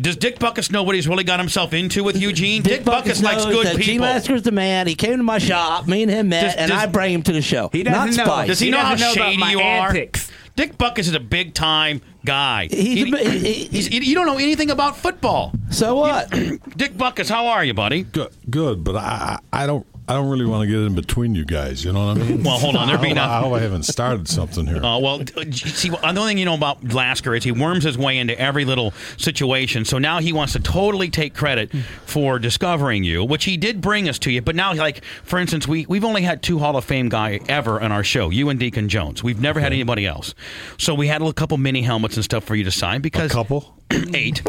Does Dick Butkus know what he's really got himself into with Eugene? Dick, Butkus, likes knows good that Gene people. Lasker's the man. He came to my shop. Me and him met, Does- and does- I bring him to the show. He doesn't Not know. Spice. Does he, He know how doesn't know about shady my you are? antics. Dick Butkus is a big time guy. He's He- a bi- he- he's- he- you don't know anything about football. So what? Dick Butkus, how are you, buddy? Good, good, but I, I I don't, I don't really want to get in between you guys. You know what I mean? Well, hold on, there I be hope- nothing- I hope I haven't started something here. Uh, well, see, the only thing you know about Lasker is he worms his way into every little situation. So now he wants to totally take credit for discovering you, which he did bring us to you. But now, like for instance, we we've only had two Hall of Fame guy ever on our show, you and Deacon Jones. We've never had anybody else. So we had a couple mini helmets and stuff for you to sign because a couple. Eight.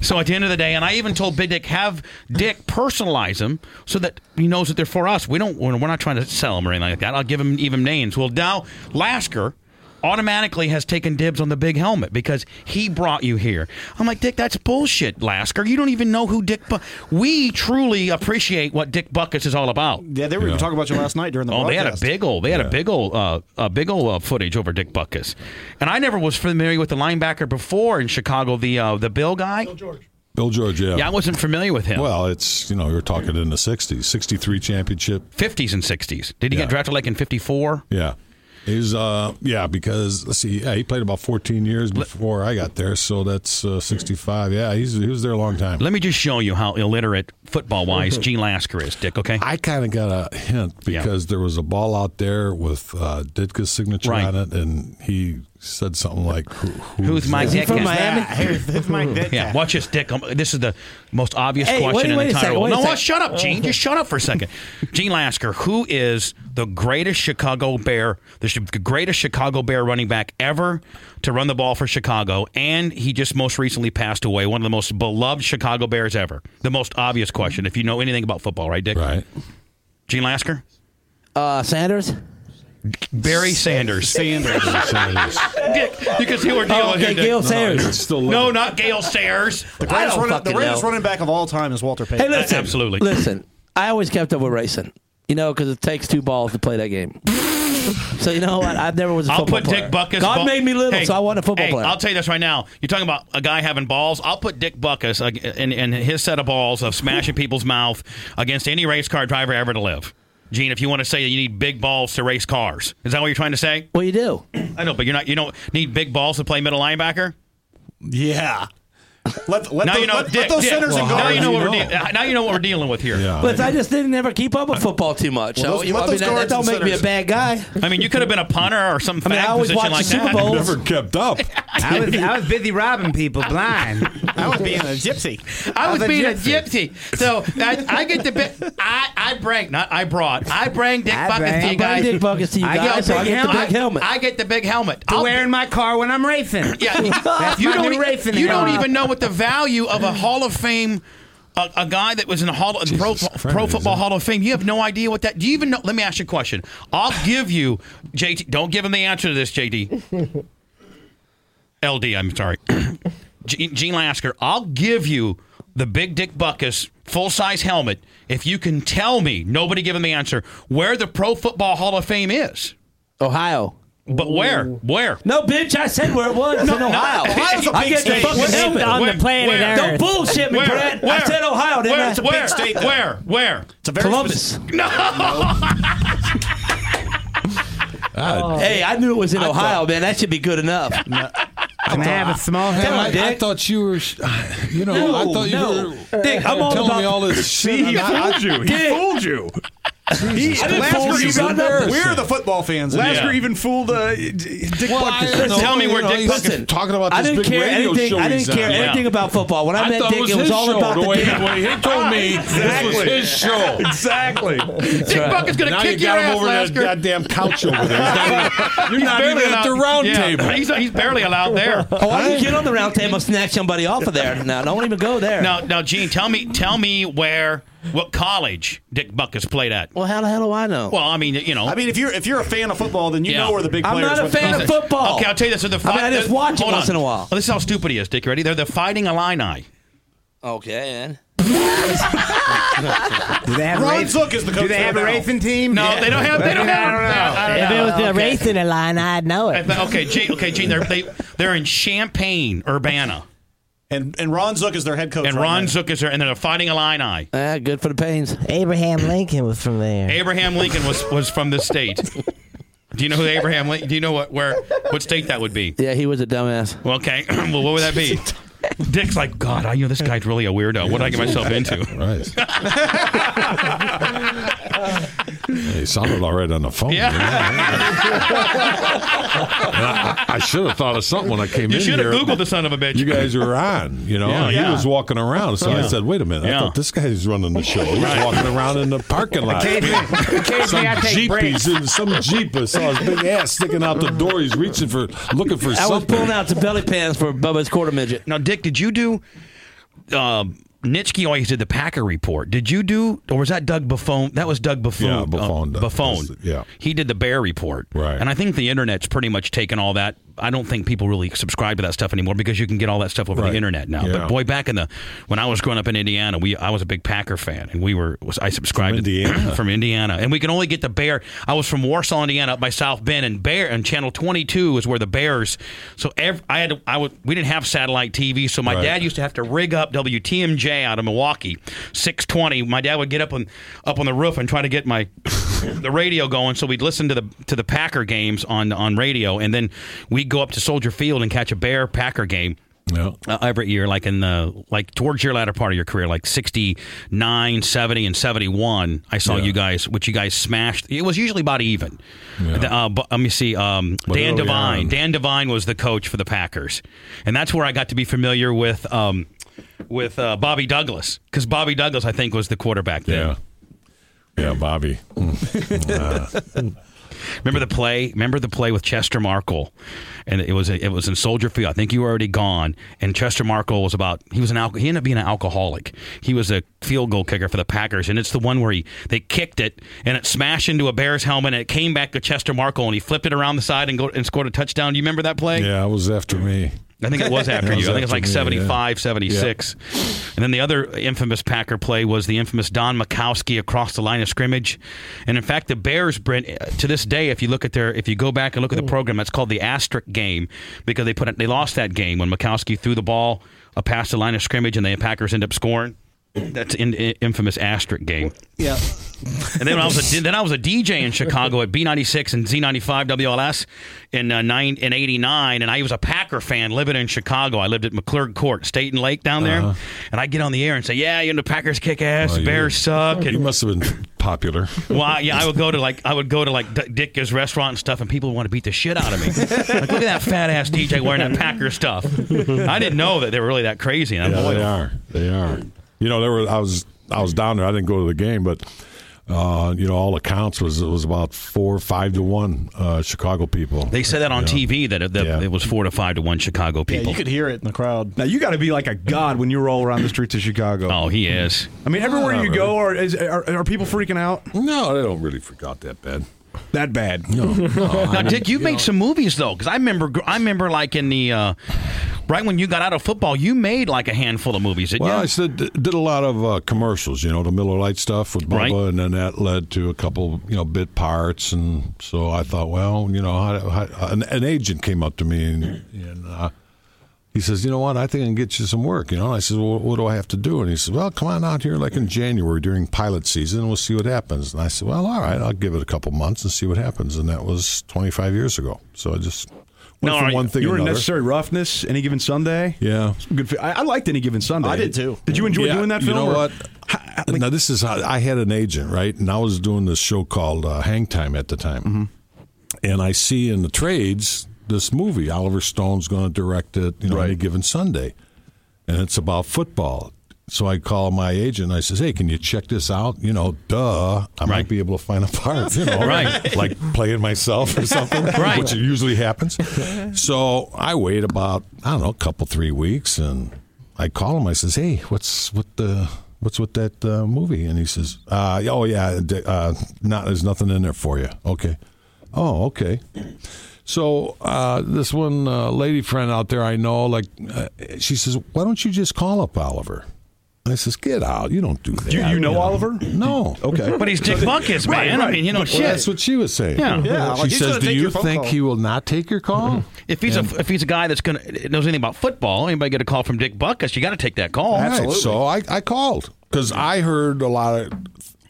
so at the end of the day, and I even told Big Dick have Dick personalize them so that he knows that they're for us. We don't. We're not trying to sell them or anything like that. I'll give him even names. Well, now Lasker automatically has taken dibs on the big helmet because he brought you here. I'm like, Dick, that's bullshit, Lasker. You don't even know who Dick. Bu- we truly appreciate what Dick Butkus is all about. Yeah, they were Yeah. talking about you last night during the Oh, they had a big old, they had a big old, uh, a big old uh, footage over Dick Butkus, and I never was familiar with the linebacker before in Chicago, the uh, the Bill guy. Bill George. Bill George, yeah. Yeah, I wasn't familiar with him. well, it's you know you're talking in the '60s, '63 championship. 50s and 60s. Did he Yeah. get drafted like in 54? Yeah, he's uh yeah because let's see, yeah he played about 14 years before I got there, so that's uh, 65. Yeah, he's he was there a long time. Let me just show you how illiterate football wise Gene Lasker is, Dick, okay? I kind of got a hint Yeah. because there was a ball out there with uh, Ditka's signature Right. on it, and he said something like, Who, Who's my Is he dick? from Miami? that? Here's, here's my dick. Yeah, watch this, Dick. Um, This is the most obvious Hey, question wait- in wait the a entire second, world. wait a No, second. shut up, Gene. Just shut up for a second. Gene Lasker, who is the greatest Chicago Bear, the sh- greatest Chicago Bear running back ever to run the ball for Chicago, and he just most recently passed away. One of the most beloved Chicago Bears ever. The most obvious question, if you know anything about football, right, Dick? right? Gene Lasker, Uh, Sanders? Barry Sanders. Sanders. Dick, you can see we're dealing Oh, with here, okay, Gail Sanders. It's still No, not Gail Sayers. The I greatest, running, the greatest running back of all time is Walter Payton. Hey, listen. Absolutely. Listen, I always kept up with racing, you know, because it takes two balls to play that game. so, you know what? I never was a I'll football put player. Dick Butkus. God ball- made me little, Hey, so I wasn't a football hey, player. I'll tell you this right now. You're talking about a guy having balls. I'll put Dick Butkus uh, in, in his set of balls of smashing people's mouth against any race car driver ever to live. Gene, if you want to say that you need big balls to race cars, is that what you're trying to say? well, you do. I know, but you're not. You don't need big balls to play middle linebacker. Yeah. Let, let, Now the- you know. let, Dick, let those Dick, centers and now you know what we're de- uh, now you know what we're dealing with here. Yeah, But I just didn't ever keep up with football too much. Well, so, those- you know, let I mean, those that, that don't and make me a bad guy. I mean, you could have been a punter or some I mean, fag I always position watch like the Super that. Bowl. never kept up. I was I was busy robbing people blind. I was being a gypsy. I was a being a gypsy. gypsy. So I, I get the bit. I I bring not I brought. I bring Dick I Butkus to you guys. Dick Butkus to you guys, I get the big helmet. I get the big helmet. To I'll- wear in my car when I'm racing. Yeah, you don't. new racing you don't even know what the value of a Hall of Fame. A, a guy that was in the Hall pro, Jesus pro Christ, Football? Hall of Fame. You have no idea what that. Do you even know? Let me ask you a question. I'll give you JT. Don't give him the answer to this, JD. LD. I'm sorry. Gene Gene Lasker. I'll give you the Big Dick Butkus full size helmet if you can tell me. Nobody give him the answer where the Pro Football Hall of Fame is. Ohio. But where? Where? No, bitch, I said where it was. It's in Ohio. Ohio's a I big get the state. fucking It's helmet. on the planet Where? Earth. Don't bullshit me, Where? Brett. Where? I said Ohio, didn't Where? I? Where? state, though. Where? Where? It's a very Columbus. specific- I, oh. oh. Hey, I knew it was in Ohio, man. That should be good enough. Can I have a small Damn, helmet? I, I Dick. thought you were, sh- you know, I thought you no. were Dick, I'm all telling about me all this shit. and I- I- you. Dick. fooled you. He, didn't Lasker fool you, even- John. we're the football fans. Lasker Yeah. even fooled uh, D- Dick Well, Butkus. I Tell me where Dick he's Listen, talking about I this didn't big care radio anything. show I didn't care on. anything about football. When I, I met Dick, it was it was all show. about the the way, game. the way he told me this was his show. exactly. Dick Butkus going to Now kick you your got him ass, over that Lasker. goddamn couch over there. He's not even- You're not even at the round table. He's, he's barely allowed there. Oh, I can get on the round table and snatch somebody off of there. Now, don't even go there. Now, now, Gene, tell me, tell me where, what college Dick Butkus played at. Well, how the hell do I know? Well, I mean, you know. I mean, if you're if you're a fan of football, then you Yeah. know where the big players. I'm players. not a went to fan of college. football. Okay, I'll tell you this. So the I mean, I just watch it hold once on. in a while. Well, this is how stupid he is, Dick. You ready? They're the Fighting Illini. Okay, and Do they have a Ron race? Zook is the coach Do they there have a now. racing team? No, they don't have. They don't I have. don't know. I don't If know. it was the Okay. racing line, I'd know it. Okay, Gene. Okay, Gene. They're they, they're in Champaign, Urbana, And and Ron Zook is their head coach. and right Ron now. Zook is there, and they're the Fighting Illini. ah, good for the pains. Abraham Lincoln was from there. Abraham Lincoln was was from this state. Do you know who Abraham Lincoln? Do you know what where what state that would be? Yeah, he was a dumbass. Well, okay. well, what would that be? Dick's like, God, I you know this guy's really a weirdo. What did I get myself into? Right. he sounded all right on the phone. Yeah. you? I, I should have thought of something when I came You in should have here. Googled the son of a bitch. You guys were on, you know. Yeah, and yeah. He was walking around, so I said, "Wait a minute! I Yeah. thought this guy's running the show. He's walking around in the parking lot. Occasionally, occasionally I Some take jeep, breaks. he's in some jeep. I saw his big ass sticking out the door. He's reaching for, looking for I was something. pulling out the belly pants for Bubba's quarter midget. Now, Dick, did you do? Uh, Nitschke always did the Packer report. Did you do, or was that Doug Buffone? That was Doug Buffone. Yeah, Buffone. Uh, Buffone. does- yeah. he did the Bear report. Right. And I think the internet's pretty much taken all that. I don't think people really subscribe to that stuff anymore because you can get all that stuff over Right. the internet now. Yeah. But boy, back in the when I was growing up in Indiana, we I was a big Packer fan, and we were was, I subscribed From to- Indiana? from Indiana, and we could only get the Bear. I was from Warsaw, Indiana, up by South Bend, and Bear and Channel Twenty Two is where the Bears. So ev I had to, I would we didn't have satellite TV, so my Right. dad used to have to rig up WTMJ out of Milwaukee, six twenty. My dad would get up on up on the roof and try to get my the radio going, so we'd listen to the to the Packer games on on radio, and then we'd go up to Soldier Field and catch a Bear Packer game uh, every year, like in the like towards your latter part of your career, like 69, 70, and 71. I saw Yeah. you guys, which you guys smashed. It was usually about even. Yeah. Uh, but, let me see. Um, Dan Devine. Dan Devine was the coach for the Packers, and that's where I got to be familiar with um, with uh, Bobby Douglas because Bobby Douglas, I think, was the quarterback then. Yeah. Yeah, Bobby. Remember the play? Remember the play with Chester Marcol, and it was it was in Soldier Field. I think you were already gone, and Chester Marcol was about he was an al- he ended up being an alcoholic. He was a field goal kicker for the Packers, and it's the one where he they kicked it and it smashed into a Bears helmet, and it came back to Chester Marcol, and he flipped it around the side and go and scored a touchdown. Do you remember that play? Yeah, it was after me. I think it was after you. I think it was like after me, yeah. 75, 76. And then the other infamous Packer play was the infamous Don Majkowski across the line of scrimmage. And in fact, the Bears, Brent, to this day, if you look at their, if you go back and look at the program, that's called the asterisk game because they put it, they lost that game when Majkowski threw the ball past the line of scrimmage and the Packers end up scoring. That's in, in, infamous asterisk game. Yeah. And then I was a, then I was a DJ in Chicago at B96 and Z95 WLS in uh, nine in '89, and I was a Packer fan living in Chicago. I lived at McClurg Court, State and Lake down there, and I get on the air and say, "Yeah, you know, the Packers kick ass, Uh-huh. Oh, Bears suck." You must have been popular. well, I- yeah, I would go to like I would go to like D- Dick's restaurant and stuff, and people would want to beat the shit out of me. like, look at that fat ass DJ wearing that Packer stuff. I didn't know that they were really that crazy. And I'm Yeah, they are. They are. You know, there were. I was. I was down there. I didn't go to the game, but uh, you know, all accounts was it was about four, five to one uh, Chicago people. They said that on Yeah. TV that it, that Yeah. it was four to five to one Chicago Yeah, people. you could hear it in the crowd. Now you got to be like a god when you roll around the streets of Chicago. oh, he is. I mean, everywhere Not you really. go, are, is, are are people freaking out No, they don't really freak out that bad. That bad? Now, Dick, you've made some movies though, because I remember, I remember like in the uh, right when you got out of football, you made like a handful of movies, didn't Well, you? I said did a lot of uh, commercials, you know, the Miller Lite stuff with Bubba, Right. and then that led to a couple, you know, bit parts, and so I thought, well, you know, how, how, an, an agent came up to me and, and uh, he says, you know what, I think I can get you some work, you know. And I said, well, what do I have to do? And he said, well, come on out here like in January during pilot season, and we'll see what happens. And I said, well, all right, I'll give it a couple months and see what happens. And that was 25 years ago. So I just went No, from one you- thing You to were in another. necessary roughness any given Sunday. Yeah. Good. I, I liked any given Sunday. I did, too. Did you enjoy Yeah, doing that you film? know or- what? How, now this is how I had an agent, right? And I was doing this show called uh, Hang Time at the time, Mm-hmm. and I see in the trades this movie. Oliver Stone's going to direct it, you know, any given Sunday, and it's about football. So I call my agent. and I says, "Hey, can you check this out? You know, duh, I might be able to find a part. You know, Right. like playing myself or something, Right. which usually happens." so I wait about I don't know a couple three weeks, and I call him. I says, "Hey, what's with the what's with that uh, movie?" And he says, uh, "Oh yeah, uh, not there's nothing in there for you." Okay. Oh, okay. So uh, this one uh, lady friend out there I know, like, uh, she says, "Why don't you just call up Oliver?" I says, "Get out! You don't do that." You, you know Oliver? No. Okay. But he's Dick Butkus, man. I mean, you know, Well, shit. that's what she was saying. Yeah. Yeah, She like, says, "Do you think call." he will not take your call?" if he's a if he's a guy that's gonna knows anything about football, anybody get a call from Dick Butkus, you got to take that call. Right. So I, I called because I heard a lot of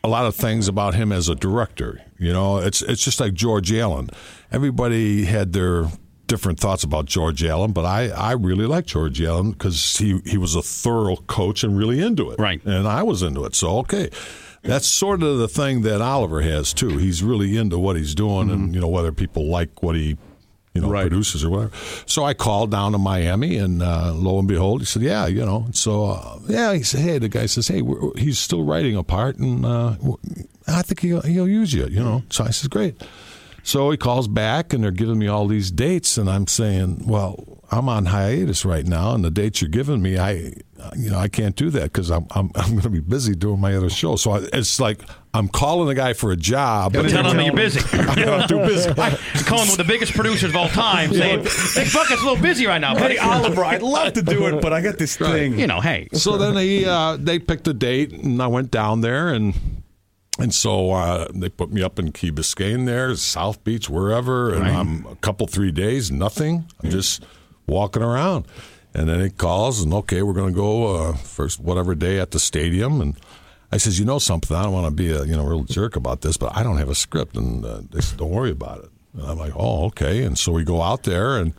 a lot of things about him as a director. You know, it's it's just like George Allen. Everybody had their different thoughts about George Allen, but I, I really like George Allen because he, he was a thorough coach and really into it. Right. And I was into it. So okay. That's sort of the thing that Oliver has too. He's really into what he's doing and you know, whether people like what he you know, produces or whatever. So I called down to Miami, and uh, lo and behold, he said, "Yeah, you know." So uh, yeah, he said, "Hey," the guy says, "Hey, we're, he's still writing a part, and uh, I think he'll, he'll use you." You know. So I says, "Great." So he calls back, and they're giving me all these dates, and I'm saying, "Well, I'm on hiatus right now, and the dates you're giving me, I, you know, I can't do that because I'm I'm, I'm going to be busy doing my other show." So I, it's like I'm calling the guy for a job, But tell him you're busy. I'm too busy. I call him one of the biggest producers of all time, saying Dick Butkus a little busy right now, buddy. Hey, Oliver, I'd love to do it, but I got this thing. You know, hey, so then he uh, they picked a date and I went down there and and so uh, they put me up in Key Biscayne there, South Beach, wherever, and I'm a couple three days, nothing. I'm just walking around, and then he calls and okay, we're going to go uh, first whatever day at the stadium and. I says, you know something? I don't want to be a you know real jerk about this, but I don't have a script, and uh, they said, don't worry about it. And I'm like, oh, okay. And so we go out there, and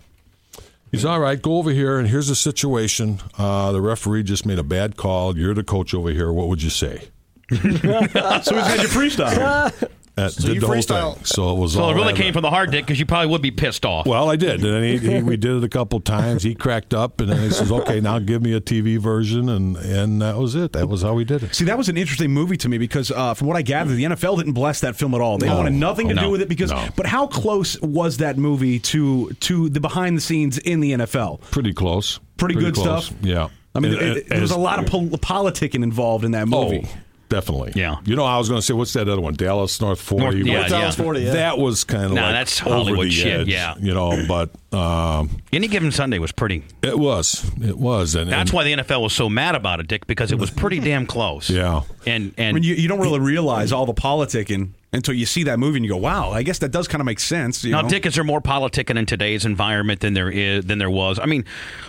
He's all right. Go over here, and here's the situation. Uh, the referee just made a bad call. You're the coach over here. What would you say? So he's had your freestyle. That So did you the whole freestyle- thing. So it was so all it really that- came from the hard dick because you probably would be pissed off. Well, I did, and he, he, we did it a couple times. He cracked up, and then he says, "Okay, now give me a TV version," and and that was it. That was how we did it. See, that was an interesting movie to me because, uh, from what I gathered, the NFL didn't bless that film at all. They No. wanted nothing to No. do with it because. No. But how close was that movie to to the behind the scenes in the NFL? Pretty close. Pretty good close. stuff? Yeah. I mean, And- it, it- there was a lot of pol- politicking involved in that movie. Oh, definitely. Yeah. You know, I was going to say, what's that other one? Dallas North Forty. North- yeah, North Dallas yeah. 40, yeah. That was kind of Nah, like that's over Hollywood the shit, edge, yeah. You know, but um, Any given Sunday was pretty. it was, it was, and That's and, why the NFL was so mad about it, Dick, because it was pretty damn close. Yeah. And I and mean, you, you don't really realize all the politicking until you see that movie and you go, "Wow, I guess that does kind of make sense." You now, know? Dick, is there more politicking in today's environment than there is than there was? I mean,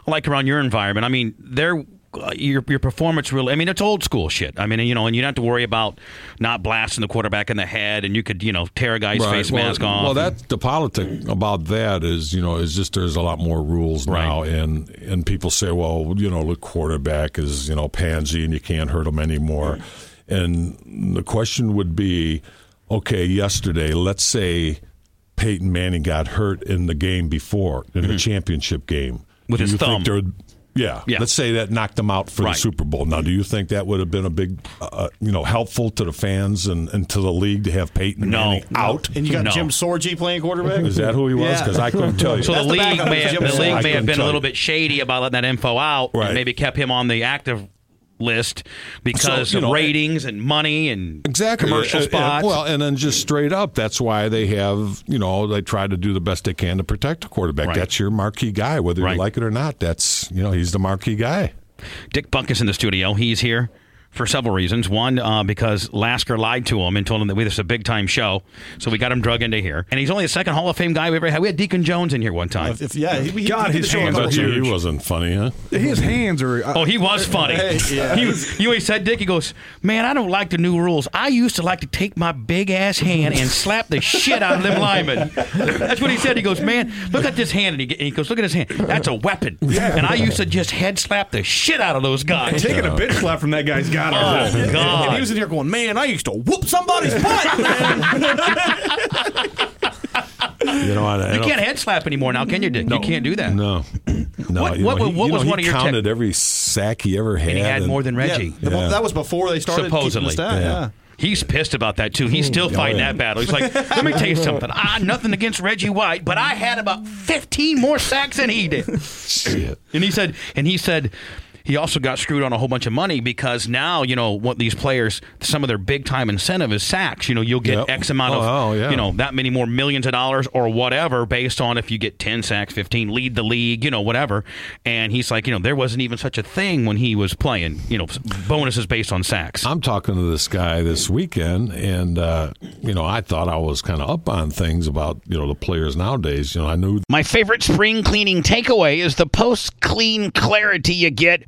like around your environment. I mean, there. Uh, your your performance really. I mean, it's old school shit. I mean, you know, and you don't have to worry about not blasting the quarterback in the head, and you could, you know, tear a guy's Right. face well, mask off. Well, that the politic about that is, you know, is just there's a lot more rules Right. now, and and people say, well, you know, the quarterback is you know pansy and you can't hurt him anymore, and the question would be, okay, yesterday, let's say Peyton Manning got hurt in the game before in the championship game Mm-hmm. With Do his you think thumb. There would- yeah, Yeah. let's say that knocked him out for Right. the Super Bowl. Now, do you think that would have been a big, uh, you know, helpful to the fans and, and to the league to have Peyton No. Manning out? And you got No. Jim Sorgi playing quarterback? Is that who he was? Yeah. Because I couldn't tell you. So the That's the league backup may have, the league may have been a little you. bit shady about letting that info out, Right. and maybe kept him on the active list because So, of know, ratings and money and exactly commercial And- and- spots. well, and then just straight up, that's why they have, you know, they try to do the best they can to protect the quarterback. Right. That's your marquee guy, whether Right. you like it or not. That's you know, he's the marquee guy. Dick Butkus in the studio. He's here for several reasons. One, uh, because Lasker lied to him and told him that we this is a big time show, so we got him drug into here. And he's only the second Hall of Fame guy we ever had. We had Deacon Jones in here one time. If, if- yeah, he, he, God, he his the show a hands are huge. he wasn't funny, huh? his hands are. uh, Oh, he was funny. Hey, yeah. He, you know, he said, Dick, he goes, Man, I don't like the new rules. I used to like to take my big ass hand and slap the shit out of them linemen. That's what he said. He goes, Man, look at this hand. And he, and he goes, Look at his hand. That's a weapon. Yeah. And I used to just head slap the shit out of those guys. taking a bitch slap from that guy's got oh, God. Oh, God. And he was in here going, man, I used to whoop somebody's butt, man. You know, I, I You can't head slap anymore now, can you, Dick? You can't do that. No, no. What- what- know, he, what was know, one he of your tech- counted every sack he ever had. And he had and- more than Reggie. Yeah, Yeah. That was before they started keeping Supposedly. the stat. Yeah. Yeah. He's pissed about that too. He's still oh, fighting that battle. He's like, let me tell you something. I nothing against Reggie White, but I had about 15 more sacks than he did. Shit. And he said, and he said, he also got screwed on a whole bunch of money because now you know what these players, some of their big time incentive is sacks. You know, you'll get Yep. X amount of, Oh, oh, yeah. you know, that many more millions of dollars or whatever based on if you get 10 sacks, 15, lead the league, you know, whatever. And he's like, you know, there wasn't even such a thing when he was playing. You know, bonuses based on sacks. I'm talking to this guy this weekend, and uh, you know, I thought I was kind of up on things about you know the players nowadays. You know, I knew My favorite spring cleaning takeaway is the post clean clarity you get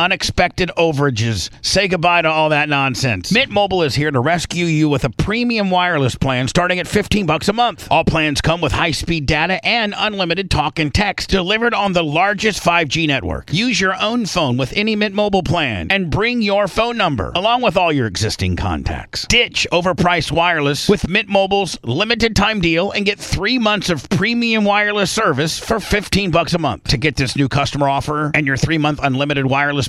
unexpected overages. Say goodbye to all that nonsense. Mint Mobile is here to rescue you with a premium wireless plan starting at 15 bucks a month. All plans come with high-speed data and unlimited talk and text delivered on the largest 5G network. Use your own phone with any Mint Mobile plan and bring your phone number along with all your existing contacts. Ditch overpriced wireless with Mint Mobile's limited time deal and get 3 months of premium wireless service for 15 bucks a month. To get this new customer offer and your 3-month unlimited wireless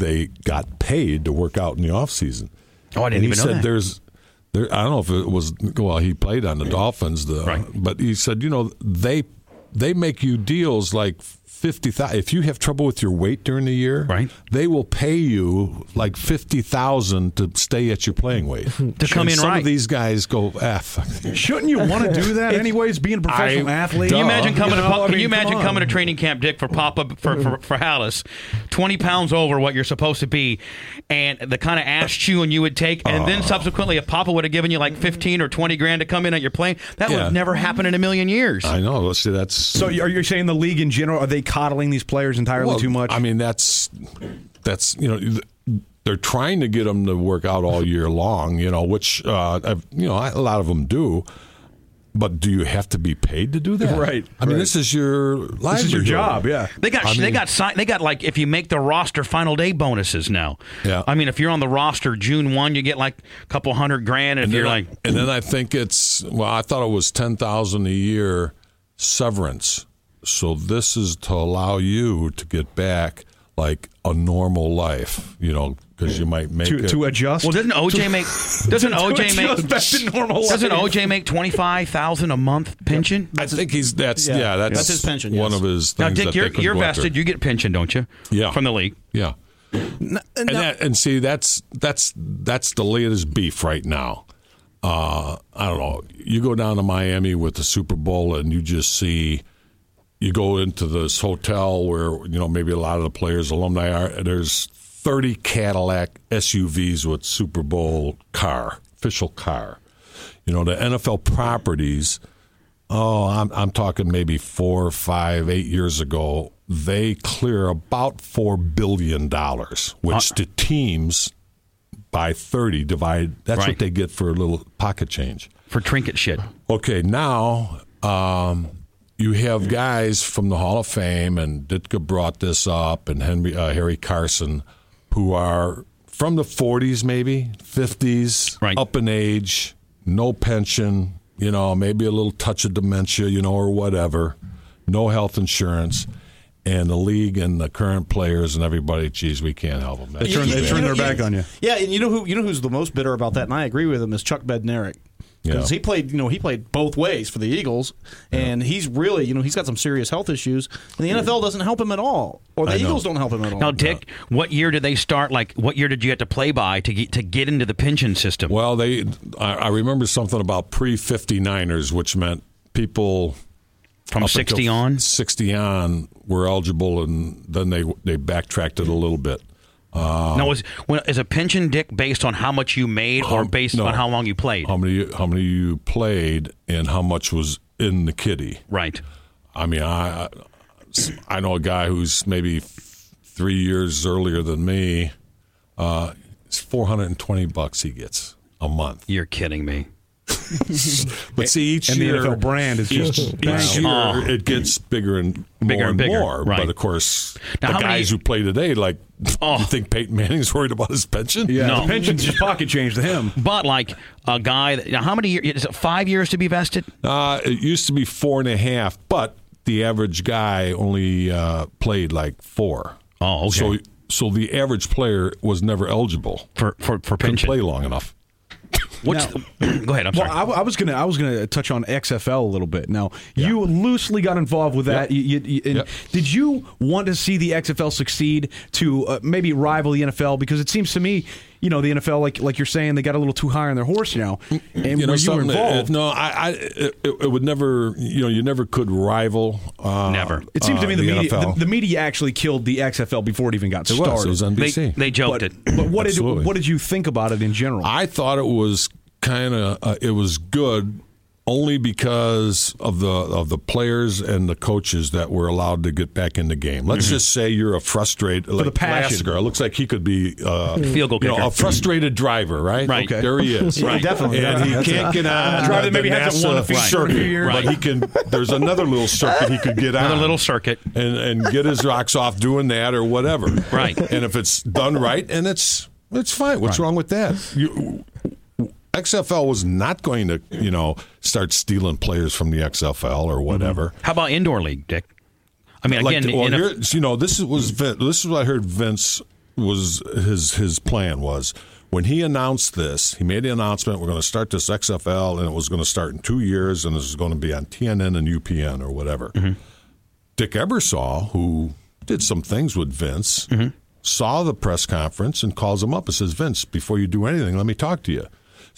They got paid to work out in the off season. Oh, I didn't and he even know said that. there's there I don't know if it was well he played on the Dolphins the Right. but he said you know they they make you deals like 50,000 if you have trouble with your weight during the year Right. they will pay you like 50,000 to stay at your playing weight To come And in some right. of these guys go ah Shouldn't you want to do that anyways? Being a professional I- athlete. Can you imagine coming You to know, I can you imagine come on. coming to training camp, Dick, for Papa for, for, for Halas, twenty pounds over what you're supposed to be, and the kind of ass chewing you would take, and then subsequently if Papa would have given you like fifteen or twenty grand to come in at your plane, that would Yeah. have never happened in a million years. I know let's see that's So are you saying the league in general are they coddling these players entirely Well, too much? I mean, that's that's you know th- they're trying to get them to work out all year long. You know, which uh, I've, you know a lot of them do. But do you have to be paid to do that? Right, I mean, this is your livelihood. this is your job, yeah. They got I they got si- they got like if you make the roster final day bonuses now. Yeah. I mean if you're on the roster June one, you get like a couple hundred grand, and, And if then, you're I, like and then I think it's well, I thought it was ten thousand a year severance. So this is to allow you to get back like a normal life. You know, because you might make to, it. to adjust. Well, doesn't OJ make doesn't OJ adjust back to make normal doesn't life. OJ make twenty five thousand a month pension? I think he's that's yeah, yeah, that's, that's his pension, One yes. of his Now, Dick, that you're, they you're go after. vested. You get pension, don't you? Yeah. From the league. Yeah. and that, and see that's that's that's the latest beef right now. Uh, I don't know. You go down to Miami with the Super Bowl, and you just see. You go into this hotel where you know maybe a lot of the players, alumni are. There's 30 Cadillac SUVs with Super Bowl car, official car. You know the NFL properties. Oh, I'm I'm talking maybe four, five, eight years ago. They clear about four billion dollars, which the teams by thirty divide. That's Right. what they get for a little pocket change. for trinket shit. Okay, now um, you have guys from the Hall of Fame, and Ditka brought this up, and Henry uh, Harry Carson, who are from the 40s, maybe 50s, Right. up in age, no pension, you know, maybe a little touch of dementia, you know, or whatever, no health insurance. And the league and the current players and everybody, geez, we can't help them. They turn, they turn their back on you. Yeah, and you know who you know who's the most bitter about that, and I agree with him is Chuck Bednarik. Because Yeah. he played, you know, he played both ways for the Eagles, and he's really, you know, he's got some serious health issues, and the NFL doesn't help him at all, or the I know. Eagles don't help him at all. Now, Dick, what year did they start? Like, what year did you have to play by to get to get into the pension system? Well, they. I, I remember something about pre 59ers, which meant people From 60 on? 60 on were eligible, and then they they backtracked it a little bit. Uh, no, is when, is a pension, Dick, based on how much you made or based no. on how long you played? how many how many you played and how much was in the kitty? right. I mean, I I- know a guy who's maybe three years earlier than me. Uh, it's 420 bucks he gets a month. You're kidding me. But see, each And the year NFL brand is each, just each down. year Oh. it gets bigger and more Bigger and and bigger, more. right. But of course, Now, the how many- guys who play today, like, Oh. you think Peyton Manning's worried about his pension? Yeah, No. the pension's just pocket change to him. But like a guy, that, now how many years? Is it five years to be vested? Uh, it used to be four and a half, but the average guy only uh, played like four. Oh, okay. So, so the average player was never eligible. For for for Couldn't pension. play long enough. What's the go ahead? I'm Well, sorry. I, I was gonna I was gonna touch on XFL a little bit. Now, you loosely got involved with that. Yep. You- you- Yep. Did you want to see the XFL succeed to uh, maybe rival the NFL? Because it seems to me, you know, the NFL, like like you're saying, they got a little too high on their horse now. And you know, where you were something that- involved, no, I, I it, it would never. You know, you never could rival. Uh, Never. it seems to uh, me the, media the, the media actually killed the XFL before it even got it started. was. It was they NBC. they joked but, it. but what did what did you think about it in general? I thought it was kind of uh, it was good only because of the of the players and the coaches that were allowed to get back in the game. Let's Mm-hmm. just say you're a frustrated like the passion. Lassiter. It looks like he could be uh, Field goal you know, a frustrated driver, right? Right. Okay. There he is. Right. definitely. And he That's can't get on driver the that maybe hasn't won a NASA feature in a circuit, few years. but he can. There's another little circuit he could get on. Another little circuit. and and get his rocks off doing that or whatever. Right. And if it's done right, and it's it's fine. What's wrong with that? You, XFL was not going to, you know, start stealing players from the XFL or mm-hmm. whatever. How about indoor league, Dick? I mean, Like, again, well, in a- here, you know, this is- was this is what I heard. Vince was his his plan was when he announced this. He made the announcement: we're going to start this XFL, and it was going to start in two years, and this is going to be on TNN and UPN or whatever. Mm-hmm. Dick Ebersol, who did some things with Vince, mm-hmm. saw the press conference and calls him up and says, Vince, before you do anything, let me talk to you.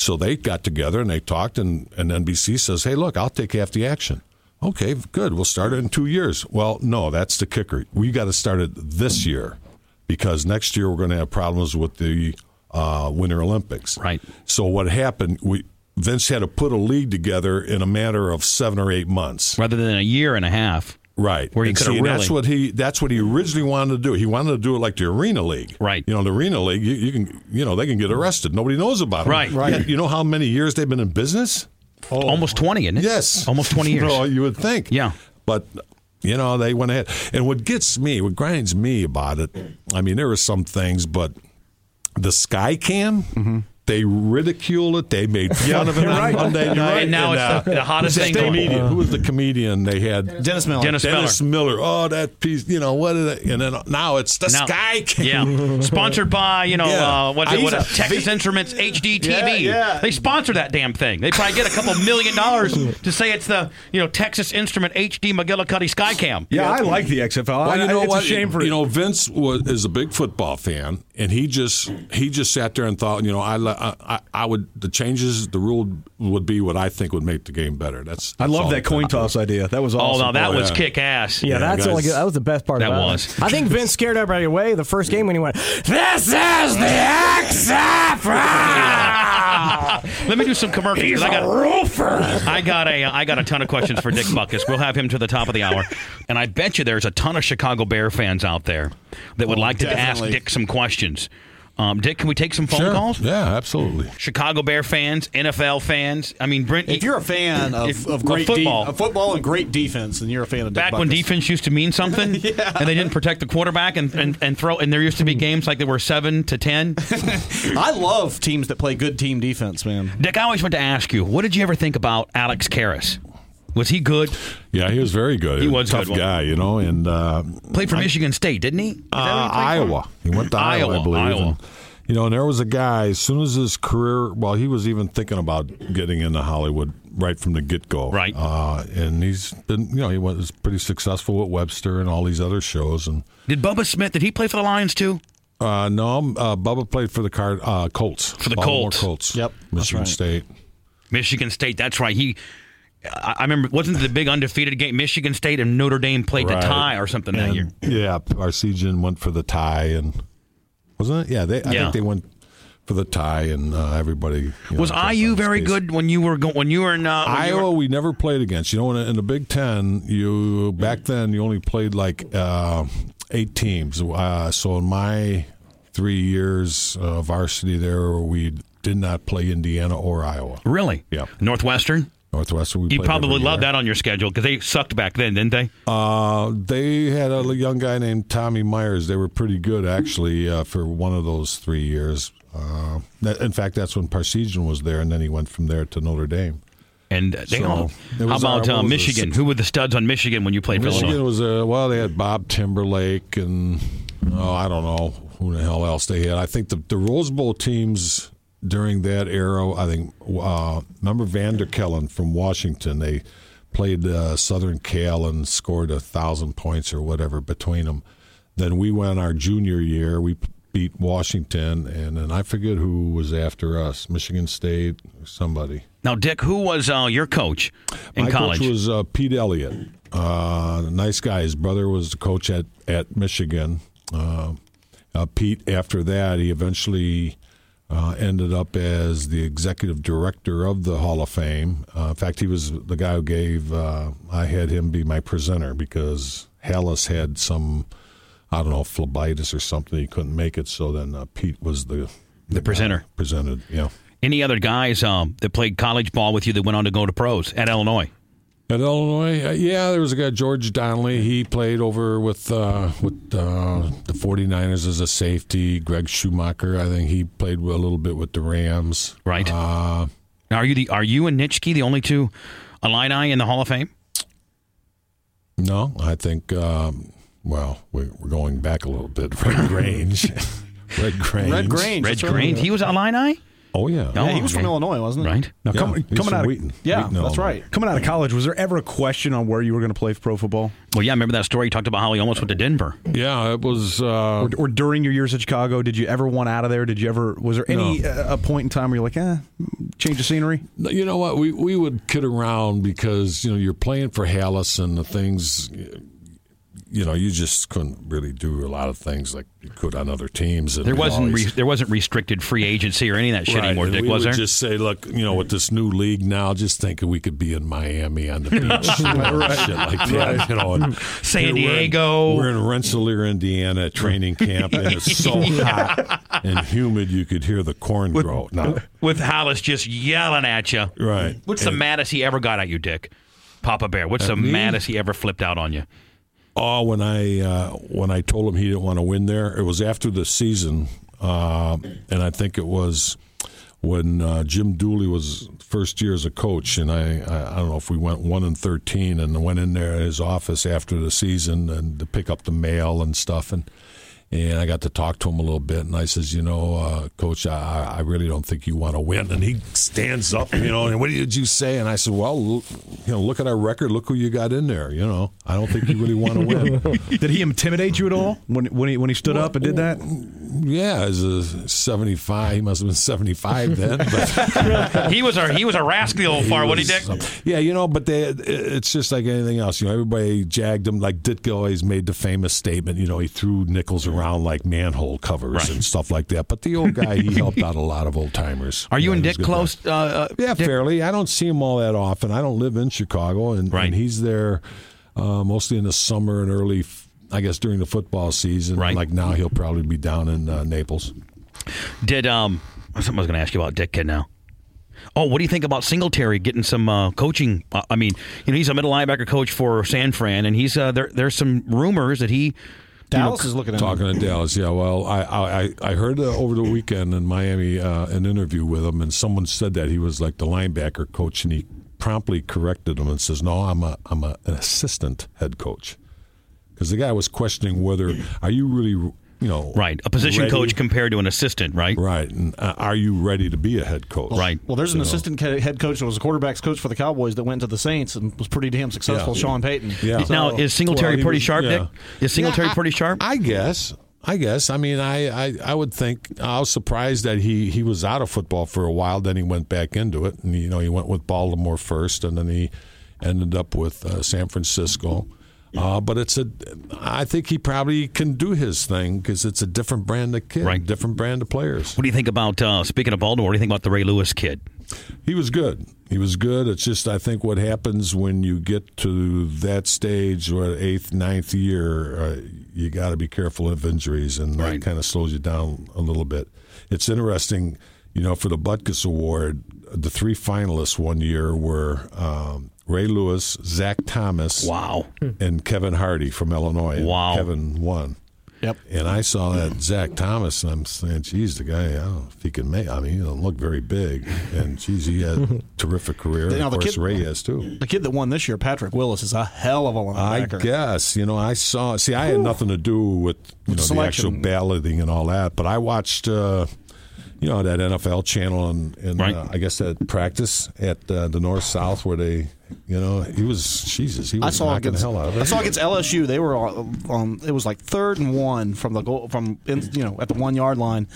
So they got together and they talked, and, and NBC says, Hey, look, I'll take half the action. Okay, good. We'll start it in two years. Well, no, that's the kicker. We got to start it this year because next year we're going to have problems with the uh, Winter Olympics. Right. So what happened? We Vince had to put a league together in a matter of seven or eight months. rather than a year and a half. Right. Where you could have see, really- That's what he. That's what he originally wanted to do. He wanted to do it like the Arena League. Right. You know, the Arena League. You, you can. You know, they can get arrested. Nobody knows about it. Right. Right. Yet, you know how many years they've been in business? Oh. Almost 20, isn't it? Yes. Almost 20 years. Well, oh, you would think. Yeah. But you know, they went ahead. And what gets me, what grinds me about it, I mean, there are some things, but the Sky Cam. Mm-hmm. They ridiculed it. They made fun of it you're on. Monday night. right. And now it's uh, the- the hottest thing the going. comedian? Who was the comedian they had? Dennis Miller. Dennis Dennis Miller. Oh, that piece. You know what? Did it, and then now it's the Now- Sky King. Yeah, sponsored by you know Yeah. uh, what's I- it, what, he's a- Texas Instruments HD TV. Yeah, yeah. They sponsor that damn thing. They probably get a couple million dollars to say it's the you know Texas Instrument HD McGillicuddy Skycam. Yeah, I like the XFL. Well, I- you know it's what? a shame for you know Vince was is a big football fan, and he just he just sat there and thought, you know, I le- I, I would the changes, the rule would be what I think would make the game better. That's, I love that coin toss idea. That was Oh, awesome. no, that Oh, was yeah. kick ass. Yeah, that's guys. only good. That was the best part of That about was. it. I think Vince scared everybody away the first game when he went, This is the XFL! Let me do some commercials. He's I got, a roofer. I got a I got a ton of questions for Dick Butkus. We'll have him to the top of the hour, and I bet you there's a ton of Chicago Bear fans out there that would Oh, like to ask. Dick some questions. Um, Dick, can we take some phone Sure. calls? Yeah, absolutely. Chicago Bear fans, NFL fans. I mean, Brent, If you're a fan of, If- of of great football. de- of football and great defense, then you're a fan of Dick back when defense used to mean something, yeah. and they didn't protect the quarterback and, and, and throw, and there used to be games like they were seven to ten. I love teams that play good team defense, man. Dick, I always want to ask you, what did you ever think about Alex Karras? Was he good? Yeah, he was very good. He was a was tough good, guy, you know, and uh, Played for Michigan State, didn't he? Is that who he Uh, for? Iowa. He went to Iowa, Iowa, I believe. Iowa. And, you know, and there was a guy. As soon as his career, well, he was even thinking about getting into Hollywood right from the get go. Right. Uh, and he's been, you know, he was pretty successful with Webster and all these other shows. And Did Bubba Smith? Did he play for the Lions too? uh, no, uh, Bubba played for the card uh, Colts For the Baltimore Colts. Colts. Yep, Michigan right. State. Michigan State. That's right. He. I remember. Wasn't the big undefeated game? Michigan State and Notre Dame played Right. the tie or something that And, year. Yeah, Arcesian went for the tie, and wasn't it? Yeah, they. I Yeah. think they went for the tie, and uh, everybody you know, Was IU very case. good when you were go, when you were in uh, Iowa, were- we never played against. You know, in, in the Big Ten, you back then you only played like uh, eight teams. Uh, so in my three years of varsity there, we did not play Indiana or Iowa. really? Yeah. Northwestern. Northwestern, we You probably year. that on your schedule because they sucked back then, didn't they? Uh, they had a young guy named Tommy Myers. They were pretty good actually uh, for one of those three years. Uh, that, in fact, that's when Parseghian was there, and then he went from there to Notre Dame. And they So, all, how was our- about uh, it, Michigan? Who were the studs on Michigan when you played for Michigan Illinois? was uh, well. They had Bob Timberlake and oh, I don't know who the hell else they had. I think the the Rose Bowl teams during that era. I think uh, remember VanderKelen from Washington. They played uh, Southern Cal and scored a thousand points or whatever between them. Then we went our junior year. We beat Washington, and then I forget who was after us. Michigan State or somebody. Now, Dick, who was uh, your coach in My college? coach was uh, Pete Elliott. Uh, nice guy. His brother was the coach at at Michigan. Uh, uh, Pete, after that, he eventually uh, ended up as the executive director of the Hall of Fame. Uh, in fact, he was the guy who gave. Uh, I had him be my presenter because Halas had some, I don't know, phlebitis or something. He couldn't make it, so then uh, Pete was the The presenter. guy presented. Yeah. Any other guys um, that played college ball with you that went on to go to pros at Illinois? At Illinois, uh, yeah, there was a guy George Donnelly. He played over with uh, with uh, the 49ers as a safety. Greg Schumacher, I think he played a little bit with the Rams. Right. Uh, Now, are you the are you and Nitschke the only two Illini in the Hall of Fame? no, I think. Um, well, we're, we're going back a little bit. Red Grange. Red Grange. Red Grange. Red. Grange. He was Illini, Oh yeah. Oh, Yeah, he was from okay. Illinois, wasn't he? right? Now, Yeah, coming out of Wheaton. Yeah, Wheaton, that's Illinois. right. coming out of college, was there ever a question on where you were going to play pro football, Well, yeah, I remember that story. You talked about how he almost went to Denver. Yeah, it was. Uh, or, or during your years at Chicago? Did you ever want out of there? Did you ever? Was there any uh, a point in time where you're like, eh, change of scenery? You know what? We we would kid around because you know you're playing for Halas and the things. You know, you just couldn't really do a lot of things like you could on other teams. And There wasn't re- there wasn't restricted free agency or any of that shit Right, anymore. and Dick we was there? just say, look, you know, with this new league now, just think we could be in Miami on the beach, know, shit like that. You know, and San here we're in- Diego. We're in, Rensselaer, Indiana, training camp, and it's so hot and humid you could hear the corn grow. Now, With Halas just yelling at you. right? What's the maddest he ever got at you, Dick? Papa Bear. What's the me? maddest he ever flipped out on you? Oh, when I uh, when I told him he didn't want to win there, it was after the season, uh, and I think it was when uh, Jim Dooley was first year as a coach, and I, I I don't know if we went one and thirteen, and went in there at his office after the season and to pick up the mail and stuff, and and I got to talk to him a little bit, and I says, you know, uh, Coach, I, I really don't think you want to win. And he stands up, you know, and what did you say? And I said, well, look, you know, look at our record. Look who you got in there. You know, I don't think you really want to win. Did he intimidate you at all when when he when he stood up and did that? yeah, as a seventy-five, he must have been seventy-five then. But he was a he was a rascal far, what he Dick? Yeah, you know, but they, it's just like anything else. You know, everybody jagged him. Like Ditka always made the famous statement. You know, he threw nickels around like manhole covers Right. and stuff like that. But the old guy, he helped out a lot of old timers. Are you and Dick a good guy. close? Uh, uh, Yeah, Dick? fairly. I don't see him all that often. I don't live in Chicago, and, Right. and he's there uh, mostly in the summer and early. I guess during the football season. Right. Like now, he'll probably be down in uh, Naples. Did um something I was going to ask you about Dick Kid now. Oh, what do you think about Singletary getting some uh, coaching? Uh, I mean, you know, he's a middle linebacker coach for San Fran, and he's uh, there. There's some rumors that he Dallas is looking at him. Talking to Dallas, yeah. Well, I I, I heard uh, over the weekend in Miami uh, an interview with him, and someone said that he was like the linebacker coach, and he promptly corrected him and says, "No, I'm a I'm a, an assistant head coach," because the guy was questioning whether are you really you know right a position ready? coach compared to an assistant, right? right, and uh, are you ready to be a head coach? Right. Well, there's an You assistant ca- head coach that was a quarterbacks coach for the Cowboys that went to the Saints and was pretty damn successful. Yeah. Sean Payton. Yeah. Now So- is Singletary Well, pretty was- sharp, yeah. Dick? Is Singletary Yeah, I- pretty sharp? I guess. I guess. I mean, I, I, I would think I was surprised that he, he was out of football for a while. Then he went back into it, and you know he went with Baltimore first, and then he ended up with uh, San Francisco. Uh, but it's a, I think he probably can do his thing because it's a different brand of kid, Right. different brand of players. what do you think about uh, speaking of Baltimore? What do you think about the Ray Lewis kid? He was good. He was good. It's just I think what happens when you get to that stage or eighth, ninth year, uh, you got to be careful of injuries, and Right. that kind of slows you down a little bit. It's interesting, you know, for the Butkus Award, the three finalists one year were um, Ray Lewis, Zach Thomas, Wow. and Kevin Hardy from Illinois. Wow. Kevin won. Yep. And I saw that Zach Thomas, and I'm saying, geez, the guy, I don't know if he can make. I mean, he doesn't look very big, and geez, he had a terrific career. Now, of the course, kid- Ray has too. The kid that won this year, Patrick Willis, is a hell of a linebacker. I guess you know I saw. See, I had nothing to do with you know the selection. actual balloting and all that, but I watched. Uh, you know that NFL channel and, and Right. uh, I guess that practice at uh, the North South where they, you know, he was Jesus, he I was saw knocking against the hell out of it. I saw against LSU. They were on. Um, it was like third and one from the goal from in, you know at the one yard line,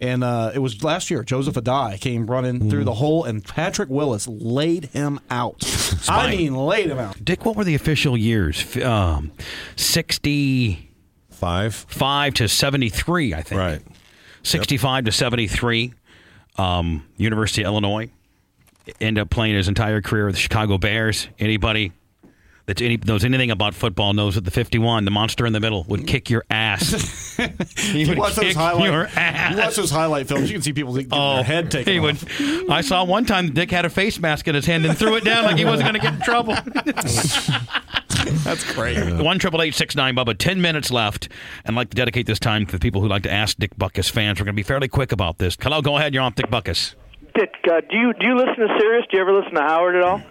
and uh, it was last year. Joseph Addai came running Mm. through the hole, and Patrick Willis laid him out. I mean, laid him out. Dick, what were the official years? Um, 65 five. to 73, I think. Right. 65 to 73. Um, University of Illinois. End up playing his entire career with the Chicago Bears. Anybody that any, knows anything about football knows that the 51, the monster in the middle, would kick your ass. he You would watch those kick highlight. your You watch those highlight films. You can see people getting Oh, their head taken he off. would. I saw one time Dick had a face mask in his hand and threw it down like he wasn't going to get in trouble. That's great. One triple eight six nine Bubba. Ten minutes left, and I'd like to dedicate this time to the people who like to ask Dick Butkus fans. We're going to be fairly quick about this. Hello, go ahead. You're on Dick Butkus. Dick, uh, do you do you listen to Sirius? Do you ever listen to Howard at all?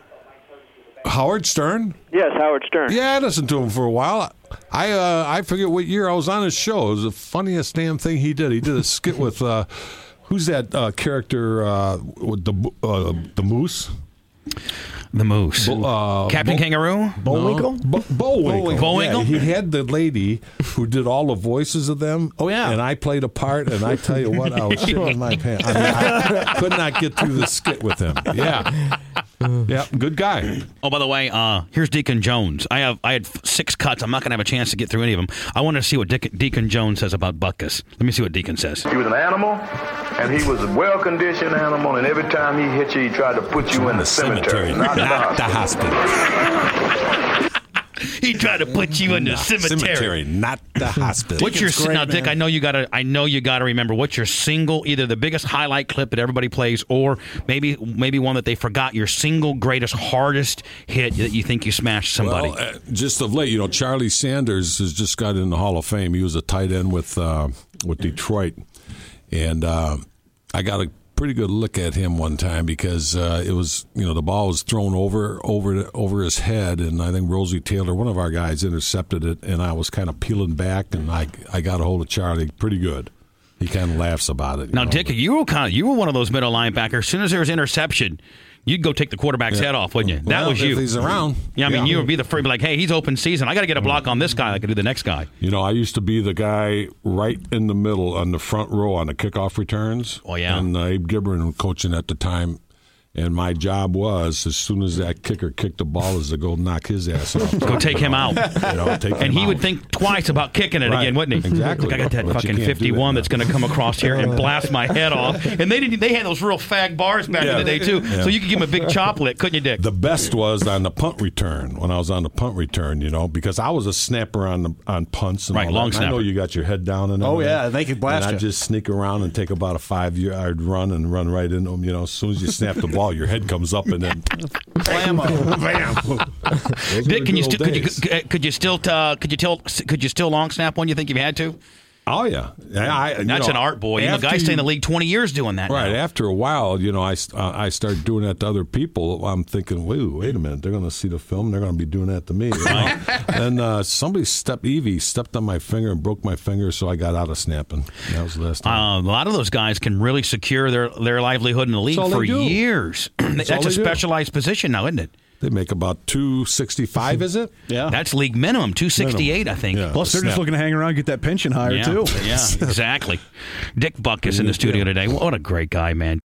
Howard Stern. Yes, Howard Stern. Yeah, I listened to him for a while. I uh, I forget what year I was on his show. It was the funniest damn thing he did. He did a skit with uh, who's that uh, character uh, with the uh, the moose. The Moose. Uh, Captain Bo- Kangaroo. Bullwinkle? Bo- Bullwinkle. Bullwinkle? Yeah, he had the lady who did all the voices of them. Oh, yeah. and I played a part. And I tell you what, I was shitting in my pants. I, mean, I could not get through the skit with him. Yeah, yeah, good guy. Oh, by the way, uh, here's Deacon Jones. I have I had six cuts. I'm not going to have a chance to get through any of them. I want to see what Dick, Deacon Jones says about Butkus. Let me see what Deacon says. He was an animal, and he was a well-conditioned animal, and every time he hit you, he tried to put you in the cemetery, not the hospital. He tried to put you in the cemetery. not the hospital. What's your great, now, Dick? man. I know you got to. I know you got to remember what's your single, either the biggest highlight clip that everybody plays, or maybe maybe one that they forgot. Your single greatest, hardest hit that you think you smashed somebody. Well, uh, just of late, you know, Charlie Sanders has just got in the Hall of Fame. He was a tight end with uh, with Detroit, and uh, I got a pretty good look at him one time because uh, it was you know the ball was thrown over over over his head, and I think Rosie Taylor, one of our guys, intercepted it, and I was kind of peeling back, and I I got a hold of Charlie pretty good. He kind of laughs about it. Now, know, Dick, you were kind of you were one of those middle linebackers. As soon as there was interception, you'd go take the quarterback's Yeah. head off, wouldn't you? That was you. he's around. Yeah, I mean, Yeah. you would be the first, be like, hey, he's open season. I got to get a block on this guy. I could do the next guy. You know, I used to be the guy right in the middle on the front row on the kickoff returns. Oh, yeah. And uh, Abe Gibron coaching at the time. And my job was, as soon as that kicker kicked the ball, is to go knock his ass off. Go take him out. You know, take and him he would think twice about kicking it Right. again, wouldn't he? Exactly. Like, I got that But fucking 51 that that's going to come across here and blast my head off. And they didn't. They had those real fag bars back in the day too, Yeah. so you could give him a big chop lick, couldn't you, Dick? The best was on the punt return when I was on the punt return, you know, because I was a snapper on the on punts and Right, all long that. And I know you got your head down and Oh, yeah, they could blast And you. I just sneak around and take about a five yard run and run right into them. You know, as soon as you snap the ball, your head comes up and then Blammo. bam. Dick, the can you good still could you days. could, could you still uh, could you tell could you still long snap one? You think you've had to? Oh yeah, yeah I, That's know, an art, boy. You know, guys stay in the league 20 years doing that. Right now. after a while, you know, I uh, I started doing that to other people. I'm thinking, wait, wait a minute, they're going to see the film, they're going to be doing that to me. You know? and uh, somebody stepped, Evie stepped on my finger and broke my finger, so I got out of snapping. That was the last time. Uh, a lot of those guys can really secure their, their livelihood in the league for do. years. That's, all a they do. specialized position now, isn't it? They make about two sixty five, is it? Yeah. That's league minimum, 268, I think. Yeah. Plus, they're just looking to hang around, and get that pension higher yeah, too. yeah, exactly. Dick Butkus in the studio today. What a great guy, man.